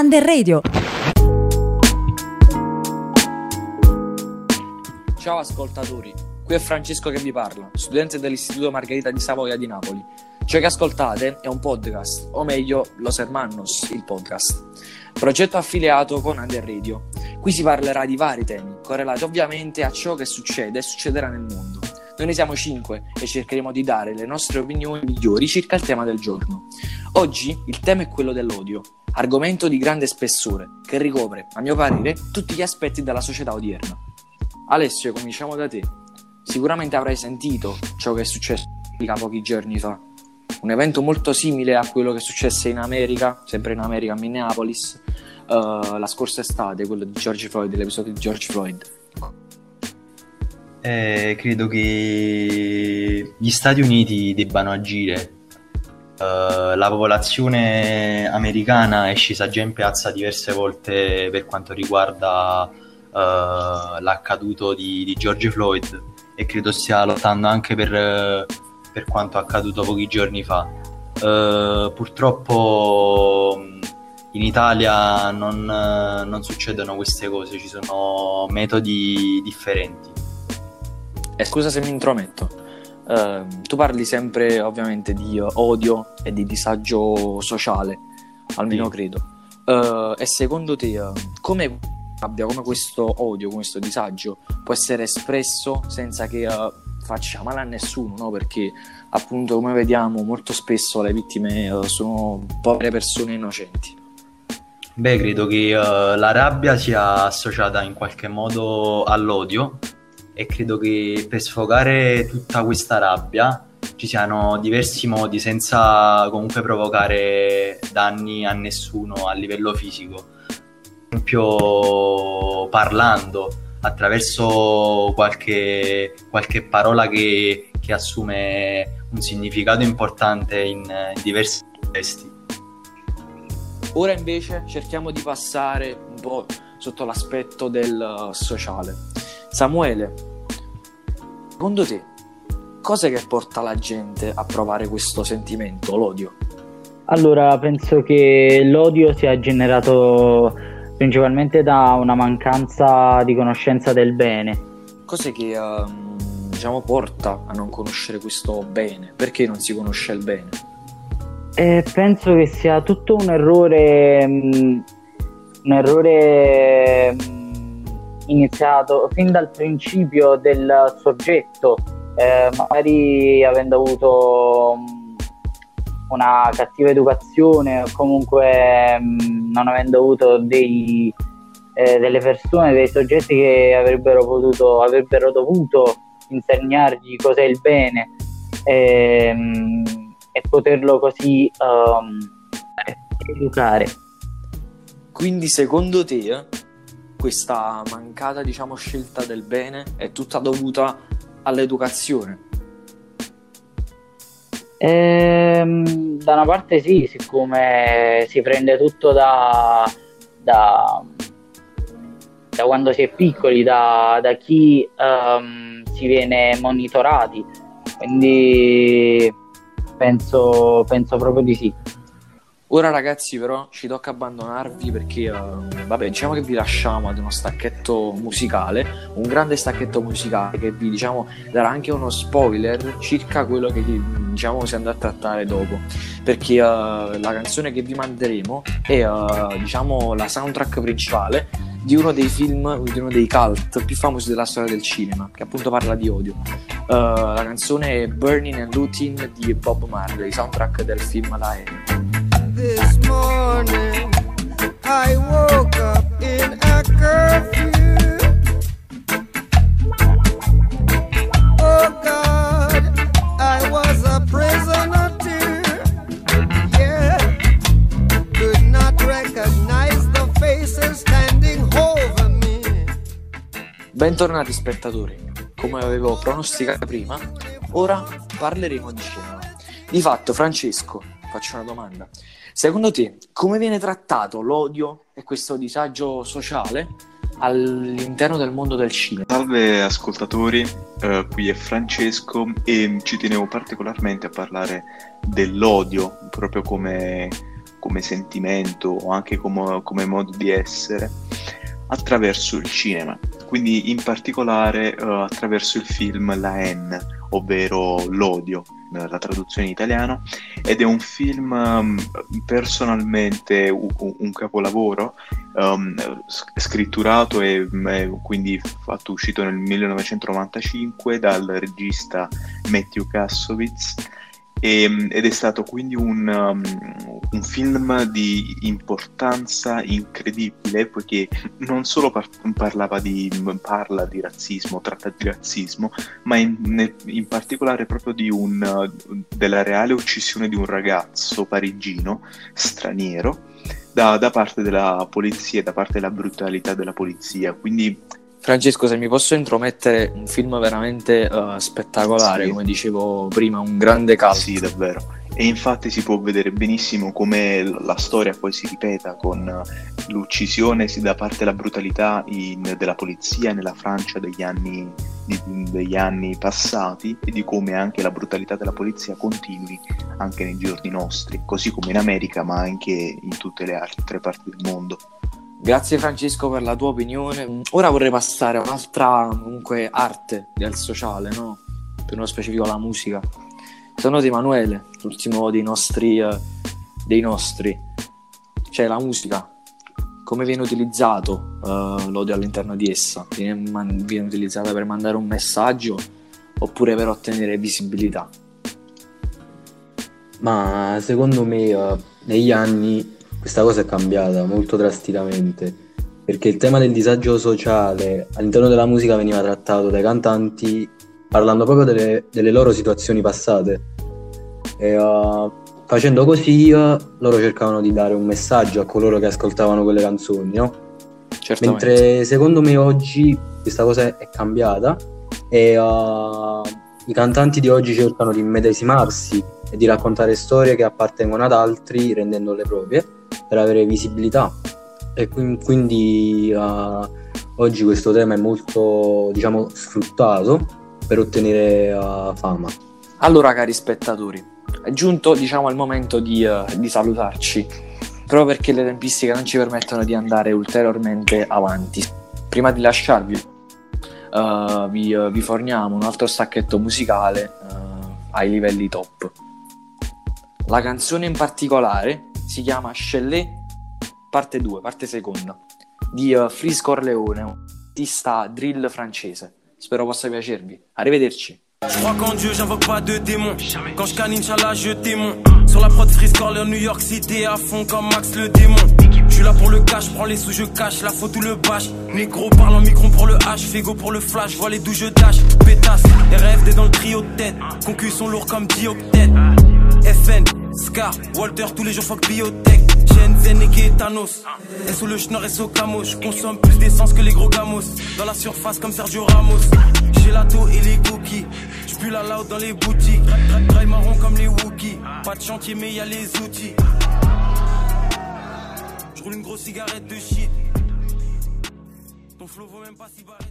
Under Radio. Ciao ascoltatori, qui è Francesco che vi parla, studente dell'Istituto Margherita di Savoia di Napoli. Ciò che ascoltate è un podcast, o meglio, Los Hermanos, il podcast. Progetto affiliato con Under Radio. Qui si parlerà di vari temi, correlati ovviamente a ciò che succede e succederà nel mondo. Noi ne siamo cinque e cercheremo di dare le nostre opinioni migliori circa il tema del giorno. Oggi il tema è quello dell'odio, argomento di grande spessore che ricopre, a mio parere, tutti gli aspetti della società odierna. Alessio, cominciamo da te. Sicuramente avrai sentito ciò che è successo pochi giorni fa un evento molto simile a quello che successe in America, sempre in America, a Minneapolis, uh, la scorsa estate, quello di George Floyd, l'episodio di George Floyd. Eh, credo che gli Stati Uniti debbano agire. Uh, la popolazione americana è scesa già in piazza diverse volte per quanto riguarda uh, l'accaduto di, di, George Floyd e credo stia lottando anche per per quanto accaduto pochi giorni fa. Uh, purtroppo in Italia non, non, succedono queste cose, ci sono metodi differenti. Eh, scusa se mi intrometto, uh, tu parli sempre ovviamente di odio e di disagio sociale, almeno sì. credo. Uh, e secondo te come abbia come questo odio, questo disagio può essere espresso senza che faccia male a nessuno, no? perché appunto come vediamo molto spesso le vittime uh, sono povere persone innocenti. Beh, credo che uh, la rabbia sia associata in qualche modo all'odio e credo che per sfogare tutta questa rabbia ci siano diversi modi senza comunque provocare danni a nessuno a livello fisico. Per esempio parlando attraverso qualche, qualche parola che, che, assume un significato importante in, diversi testi. Ora invece cerchiamo di passare un po' sotto l'aspetto del sociale. Samuele, secondo te, cosa che porta la gente a provare questo sentimento, l'odio? Allora, penso che l'odio sia generato principalmente da una mancanza di conoscenza del bene. Cos'è che uh, diciamo, porta a non conoscere questo bene? Perché non si conosce il bene? Eh, penso che sia tutto un errore, um, un errore um, iniziato fin dal principio del soggetto, eh, magari avendo avuto um, una cattiva educazione o comunque mh, mm, non avendo avuto dei, eh, delle persone, dei soggetti che avrebbero potuto, avrebbero dovuto insegnargli cos'è il bene e, mh, mm, e poterlo così um, educare. Quindi secondo te questa mancata diciamo, scelta del bene è tutta dovuta all'educazione? Ehm, da una parte sì, siccome si prende tutto da, da, da quando si è piccoli, da, da chi um, si viene monitorati, quindi penso, penso proprio di sì. Ora ragazzi però ci tocca abbandonarvi perché uh, vabbè diciamo che vi lasciamo ad uno stacchetto musicale, un grande stacchetto musicale che vi diciamo darà anche uno spoiler circa quello che diciamo si andrà a trattare dopo perché uh, la canzone che vi manderemo è uh, diciamo la soundtrack principale di uno dei film, di uno dei cult più famosi della storia del cinema che appunto parla di odio. la canzone è Burning and Looting di Bob Marley, soundtrack del film La N this I woke in a curfew. Oh God, I was a prisoner too. Yeah, could not recognize faces standing over me. Bentornati spettatori. Come avevo pronosticato prima, ora parleremo di cinema. Di fatto, Francesco, faccio una domanda. Secondo te, come viene trattato l'odio e questo disagio sociale all'interno del mondo del cinema? Salve ascoltatori, uh, qui è Francesco e ci tenevo particolarmente a parlare dell'odio, proprio come come sentimento o anche come, come modo di essere attraverso il cinema, quindi in particolare uh, attraverso il film La N, ovvero L'odio, la traduzione in italiano, ed è un film um, personalmente un, un capolavoro, um, scritturato e, e, quindi fatto uscito nel 1995 dal regista Matthew Kassovitz e, ehm, ed è stato quindi un, um, un, film di importanza incredibile poiché non solo par- parlava di, parla di razzismo, tratta di razzismo, ma in, in particolare proprio un, della reale uccisione di un ragazzo parigino straniero da, da parte della polizia, da parte della brutalità della polizia. Quindi Francesco, se mi posso intromettere, un film veramente uh, spettacolare, sì. come dicevo prima, un grande cult. Sì, davvero. E infatti si può vedere benissimo come la storia poi si ripeta con l'uccisione da parte della brutalità in, della polizia nella Francia degli anni, di, degli anni passati e di come anche la brutalità della polizia continui anche nei giorni nostri, così come in America ma anche in tutte le altre parti del mondo. Grazie Francesco per la tua opinione. Ora vorrei passare a un'altra comunque arte del sociale, no? Per uno specifico la musica. Sono di Emanuele, l'ultimo dei nostri, uh, dei nostri. Cioè la musica, come viene utilizzato uh, l'odio all'interno di essa? Viene, man- viene utilizzata per mandare un messaggio oppure per ottenere visibilità? Ma secondo me uh, negli anni questa cosa è cambiata molto drasticamente perché il tema del disagio sociale all'interno della musica veniva trattato dai cantanti parlando proprio delle, delle loro situazioni passate e uh, facendo così uh, loro cercavano di dare un messaggio a coloro che ascoltavano quelle canzoni no? Certamente. mentre secondo me oggi questa cosa è cambiata e uh, i cantanti di oggi cercano di immedesimarsi e di raccontare storie che appartengono ad altri rendendole proprie per avere visibilità e quindi uh, oggi questo tema è molto diciamo sfruttato per ottenere uh, fama. Allora cari spettatori, è giunto diciamo il momento di, uh, di salutarci proprio perché le tempistiche non ci permettono di andare ulteriormente avanti. Prima di lasciarvi uh, vi, uh, vi, forniamo un altro stacchetto musicale uh, ai livelli top. La canzone in particolare si chiama Chalet parte 2, parte seconda, di uh, Freeze Corleone, un artista drill francese. Spero possa piacervi. Arrivederci. Je crois qu'en Dieu, j'invoque pas de démons. Quand je canine, Inch'Allah, je démon. Sur la prod Freeze Corleone, New York City, à fond comme Max le démon. Je suis là pour le cash, prends les sous, je cache la faute ou le bâche. Négro parle en micro pour le H, Fego pour le flash, vois les d'où je dash. Pétasse, RFD dans le trio de tête. Concus sont lourds comme dioctète. FN, Scar, Walter, tous les jours fuck biotech. Shenzhen et Gaetanos. Et sous le schnorr et sous camo. Je consomme plus d'essence que les gros gamos. Dans la surface comme Sergio Ramos. La et les cookies. J'pue la loud dans les boutiques. Trail marron comme les Wookiees. Pas de chantier, mais y a les outils. J'roule une grosse cigarette de shit. Ton flow vaut même pas si barré.